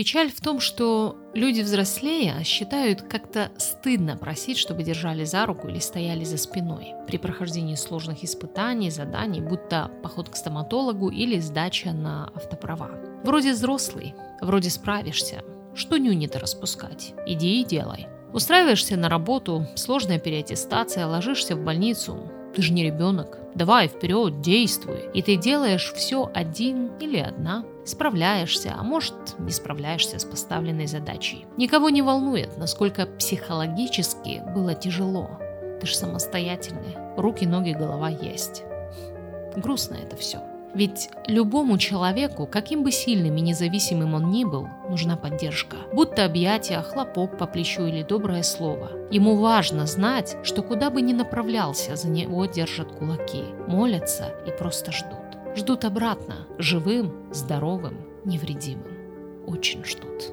Печаль в том, что люди взрослее считают как-то стыдно просить, чтобы держали за руку или стояли за спиной при прохождении сложных испытаний, заданий, будто поход к стоматологу или сдача на автоправа. Вроде взрослый, вроде справишься. Что нюни-то распускать? Иди и делай. Устраиваешься на работу, сложная переаттестация, ложишься в больницу. Ты же не ребенок. Давай вперед, действуй. И ты делаешь все один или одна. Справляешься, а может не справляешься с поставленной задачей. Никого не волнует, насколько психологически было тяжело. Ты же самостоятельный. Руки, ноги, голова есть. Грустно это все. Ведь любому человеку, каким бы сильным и независимым он ни был, нужна поддержка. Будто объятия, хлопок по плечу или доброе слово. Ему важно знать, что куда бы ни направлялся, за него держат кулаки, молятся и просто ждут. Ждут обратно, живым, здоровым, невредимым. Очень ждут.